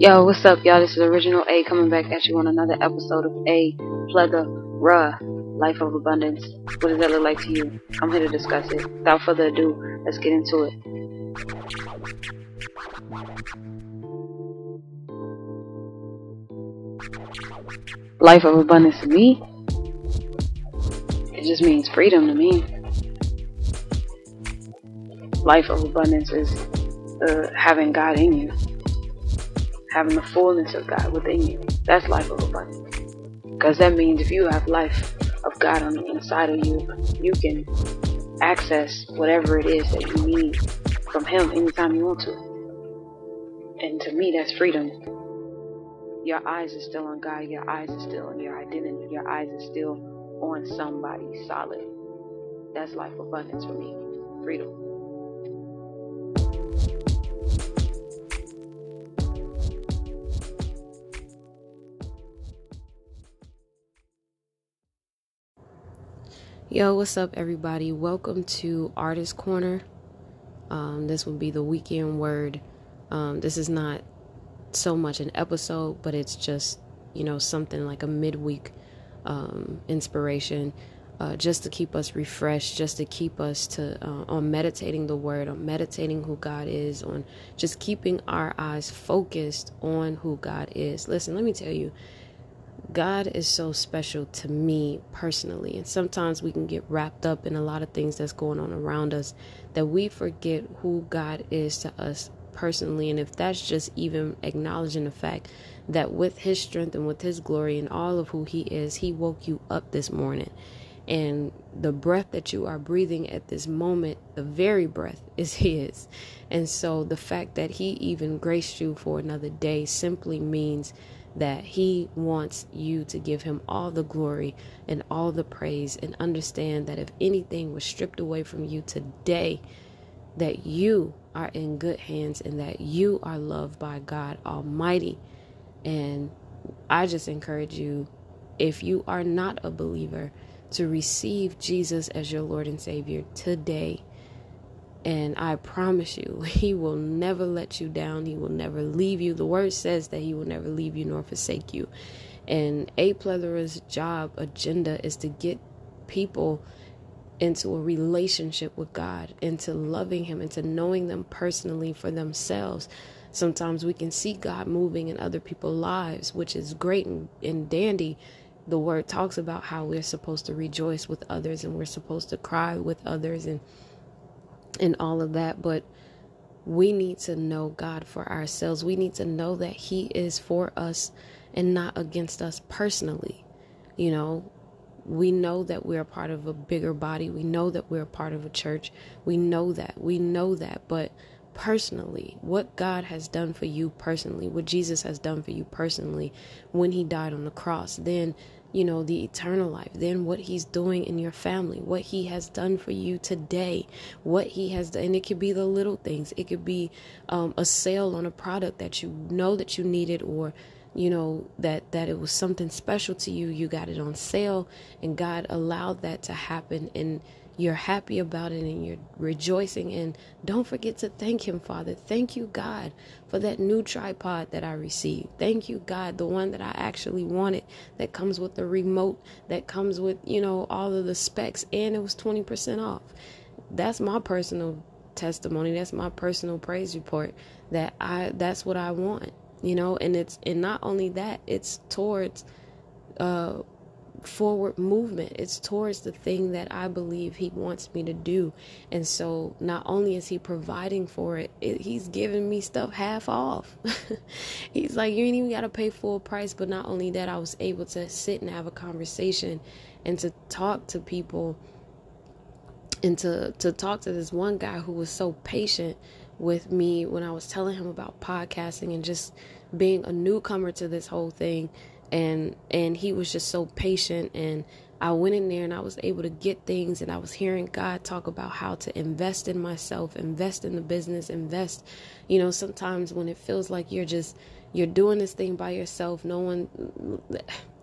Yo, what's up, y'all? This is Original A coming back at you on another episode of A Plethora Life of Abundance. What does that look like to you? I'm here to discuss it. Without further ado, let's get into it. Life of abundance to me, it just means freedom to me. Life of abundance is uh, having God in you having the fullness of God within you. That's life of abundance. Because that means if you have life of God on the inside of you, you can access whatever it is that you need from Him anytime you want to. And to me, that's freedom. Your eyes are still on God. Your eyes are still on your identity. Your eyes are still on somebody solid. That's life abundance for me. Freedom. Yo, what's up, everybody? Welcome to Artist Corner. Um, this will be the weekend word. Um, this is not so much an episode, but it's just, you know, something like a midweek um, inspiration. Uh, just to keep us refreshed, just to keep us to uh, on meditating the word, on meditating who God is, on just keeping our eyes focused on who God is. Listen, let me tell you, God is so special to me personally. And sometimes we can get wrapped up in a lot of things that's going on around us that we forget who God is to us personally. And if that's just even acknowledging the fact that with His strength and with His glory and all of who He is, He woke you up this morning. And the breath that you are breathing at this moment, the very breath is His. And so the fact that He even graced you for another day simply means that He wants you to give Him all the glory and all the praise, and understand that if anything was stripped away from you today, that you are in good hands and that you are loved by God Almighty. And I just encourage you, if you are not a believer, to receive Jesus as your Lord and Savior today and I promise you, He will never let you down. He will never leave you. The word says that He will never leave you nor forsake you. And A Plethora's job, agenda, is to get people into a relationship with God, into loving Him, into knowing them personally for themselves. Sometimes we can see God moving in other people's lives, which is great and, and dandy. The word talks about how we're supposed to rejoice with others and we're supposed to cry with others and and all of that. But we need to know God for ourselves. We need to know that He is for us and not against us personally. You know, we know that we're a part of a bigger body. We know that we're a part of a church. We know that. We know that. But personally, what God has done for you personally, what Jesus has done for you personally when He died on the cross, then you know, the eternal life, then what he's doing in your family, what he has done for you today, what he has done. And it could be the little things. It could be um, a sale on a product that you know that you needed or you know that that it was something special to you you got it on sale and god allowed that to happen and you're happy about it and you're rejoicing. And don't forget to thank Him, Father. Thank you, God, for that new tripod that I received. Thank you, God, the one that I actually wanted that comes with the remote, that comes with, you know, all of the specs, and it was 20% off. That's my personal testimony. That's my personal praise report that I that's what I want, you know, and it's and not only that, it's towards uh forward movement. It's towards the thing that I believe He wants me to do. And so, not only is He providing for it, it He's giving me stuff half off. he's like, You ain't even got to pay full price. But not only that, I was able to sit and have a conversation and to talk to people and to, to talk to this one guy who was so patient with me when I was telling him about podcasting and just being a newcomer to this whole thing and and he was just so patient and I went in there and I was able to get things and I was hearing God talk about how to invest in myself, invest in the business, invest, you know, sometimes when it feels like you're just you're doing this thing by yourself, no one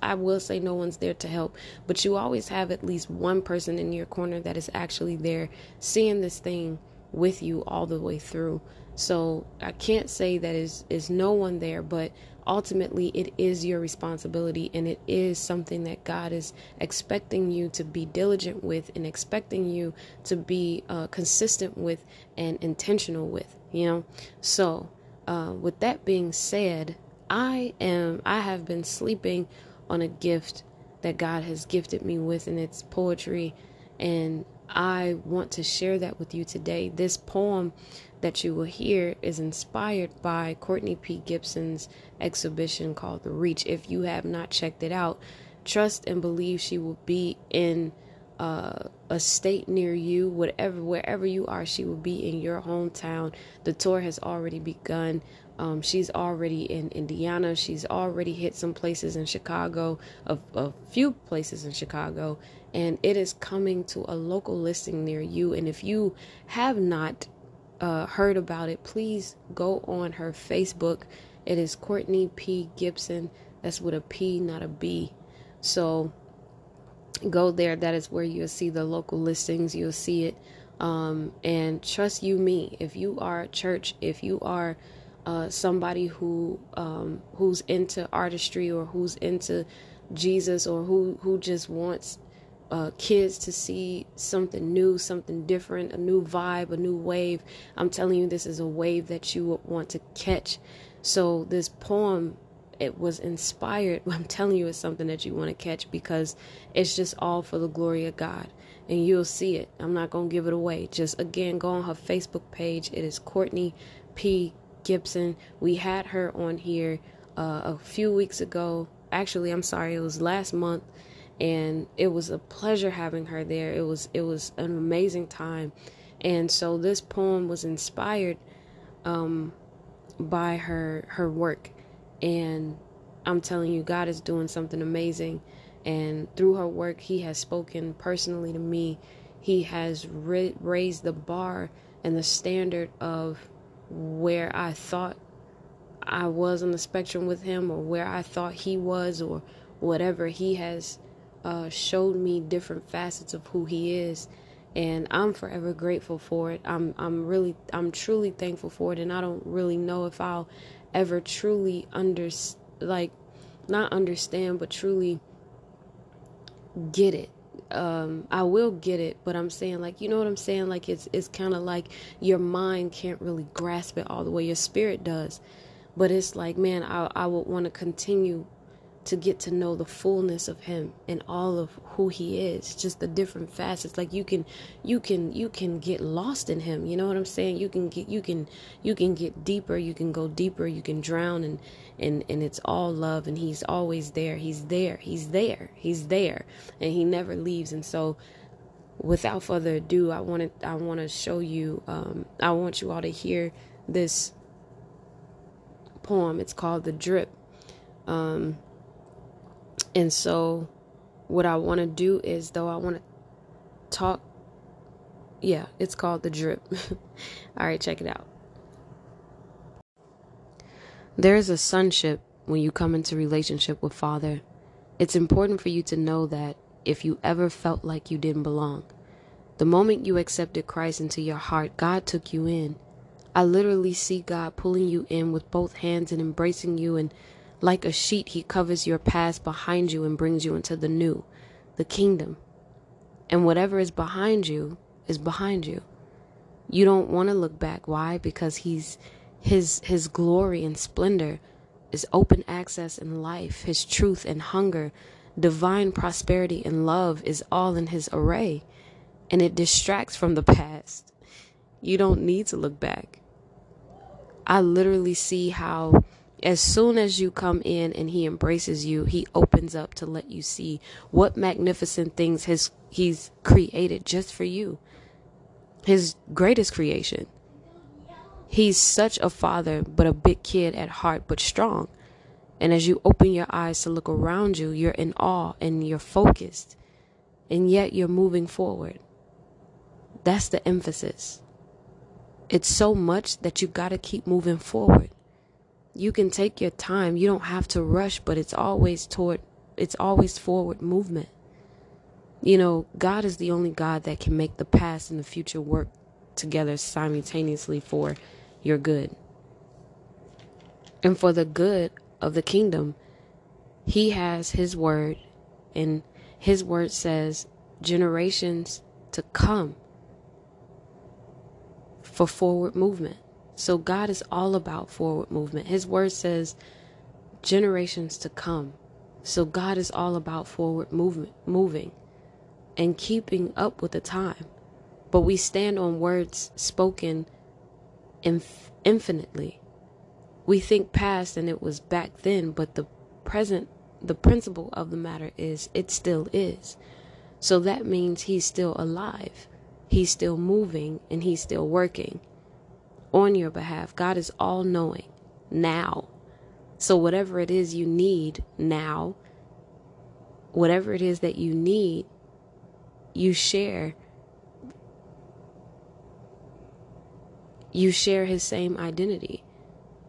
I will say no one's there to help, but you always have at least one person in your corner that is actually there seeing this thing with you all the way through. So I can't say that is is no one there, but ultimately it is your responsibility and it is something that God is expecting you to be diligent with and expecting you to be uh, consistent with and intentional with, you know. So, uh, with that being said, I am I have been sleeping on a gift that God has gifted me with and it's poetry and I want to share that with you today. This poem that you will hear is inspired by Courtney P. Gibson's exhibition called The Reach. If you have not checked it out, trust and believe she will be in uh, a state near you, whatever, wherever you are, she will be in your hometown. The tour has already begun. Um, she's already in Indiana. She's already hit some places in Chicago, a, a few places in Chicago, and it is coming to a local listing near you. And if you have not uh, heard about it, please go on her Facebook. It is Courtney P. Gibson. That's with a P, not a B. So go there. That is where you'll see the local listings. You'll see it. Um, and trust you, me. If you are a church, if you are uh, somebody who um, who's into artistry or who's into Jesus or who who just wants uh, kids to see something new, something different, a new vibe, a new wave. I'm telling you, this is a wave that you want to catch. So this poem, it was inspired. I'm telling you, it's something that you want to catch because it's just all for the glory of God, and you'll see it. I'm not gonna give it away. Just again, go on her Facebook page. It is Courtney P. Gibson. We had her on here uh, a few weeks ago. Actually, I'm sorry, it was last month and it was a pleasure having her there. It was it was an amazing time, and so this poem was inspired um, by her her work, and I'm telling you, God is doing something amazing, and through her work, He has spoken personally to me. He has ra- raised the bar and the standard of where I thought I was on the spectrum with Him, or where I thought He was, or whatever He has uh, showed me different facets of who he is and I'm forever grateful for it. I'm I'm really I'm truly thankful for it and I don't really know if I'll ever truly under like not understand but truly get it. Um, I will get it, but I'm saying like you know what I'm saying like it's it's kind of like your mind can't really grasp it all the way your spirit does. But it's like man, I I would want to continue to get to know the fullness of him and all of who he is. Just the different facets. Like you can you can you can get lost in him. You know what i'm saying? You can get you can you can get deeper. You can go deeper. You can drown and and and it's all love and he's always there. He's there. He's there. He's there. And he never leaves. And so without further ado i want to i want to show you um i want you all to hear this poem. It's called the drip. Um and so, what I want to do is, though, I want to talk. Yeah, it's called The Drip. All right, check it out. There is a sonship when you come into relationship with Father. It's important for you to know that if you ever felt like you didn't belong, the moment you accepted Christ into your heart, God took you in. I literally see God pulling you in with both hands and embracing you and like a sheet, he covers your past behind you and brings you into the new, the kingdom. And whatever is behind you is behind you. You don't want to look back. Why? Because he's his his glory and splendor is open access in life. His truth and hunger, divine prosperity and love is all in his array. And it distracts from the past. You don't need to look back. I literally see how as soon as you come in and he embraces you, he opens up to let you see what magnificent things his he's created just for you. His greatest creation. He's such a father, but a big kid at heart, but strong. And as you open your eyes to look around you, you're in awe and you're focused. And yet you're moving forward. That's the emphasis. It's so much that you've got to keep moving forward you can take your time. You don't have to rush, but it's always toward it's always forward movement. You know, God is the only God that can make the past and the future work together simultaneously for your good. And for the good of the kingdom, he has his word, and his word says, generations to come for forward movement. So God is all about forward movement. His word says generations to come. So God is all about forward movement, moving and keeping up with the time. But we stand on words spoken inf- infinitely. We think past and it was back then, but the present, the principle of the matter is it still is. So that means he's still alive. He's still moving and he's still working on your behalf. God is all knowing now. So, whatever it is you need now, whatever it is that you need, you share. You share his same identity.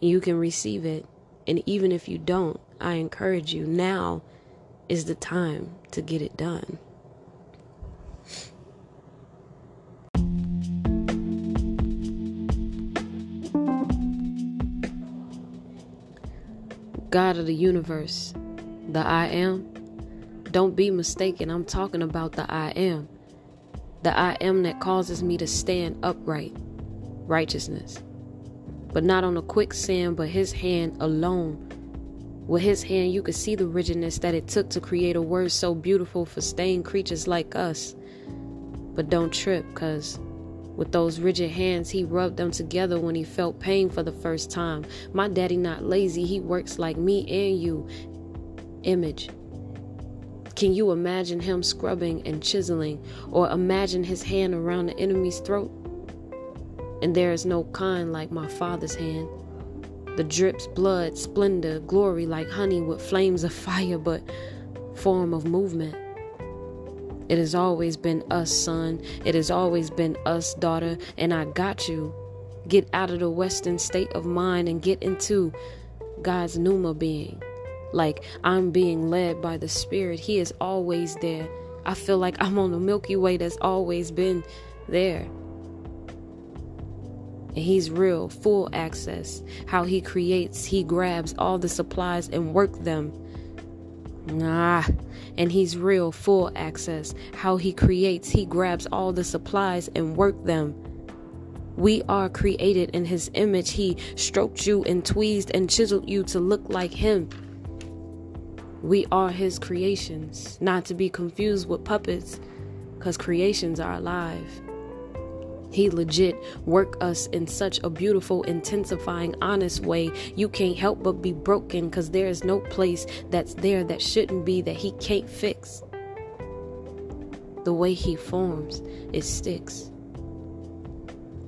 You can receive it. And even if you don't, I encourage you now is the time to get it done. God of the universe, the I am. Don't be mistaken, I'm talking about the I am. The I am that causes me to stand upright, righteousness. But not on a quicksand, but his hand alone. With his hand, you could see the rigidness that it took to create a word so beautiful for stained creatures like us. But don't trip, cuz with those rigid hands, he rubbed them together when he felt pain for the first time. My daddy not lazy, he works like me and you. Image. Can you imagine him scrubbing and chiseling, or imagine his hand around the enemy's throat? And there is no kind like my father's hand. The drips blood, splendor, glory like honey with flames of fire, but form of movement. It has always been us, son. It has always been us, daughter. And I got you. Get out of the Western state of mind and get into God's Pneuma being. Like I'm being led by the Spirit. He is always there. I feel like I'm on the Milky Way that's always been there. And he's real, full access. How he creates, he grabs all the supplies and work them Nah, and he's real, full access. How he creates, he grabs all the supplies and work them. We are created in his image. He stroked you and tweezed and chiseled you to look like him. We are his creations, not to be confused with puppets, because creations are alive. He legit work us in such a beautiful, intensifying, honest way. You can't help but be broken because there is no place that's there that shouldn't be that he can't fix. The way he forms, it sticks.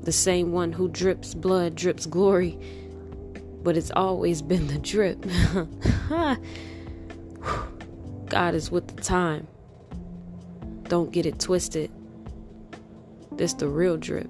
The same one who drips blood drips glory, but it's always been the drip. God is with the time. Don't get it twisted. This the real drip.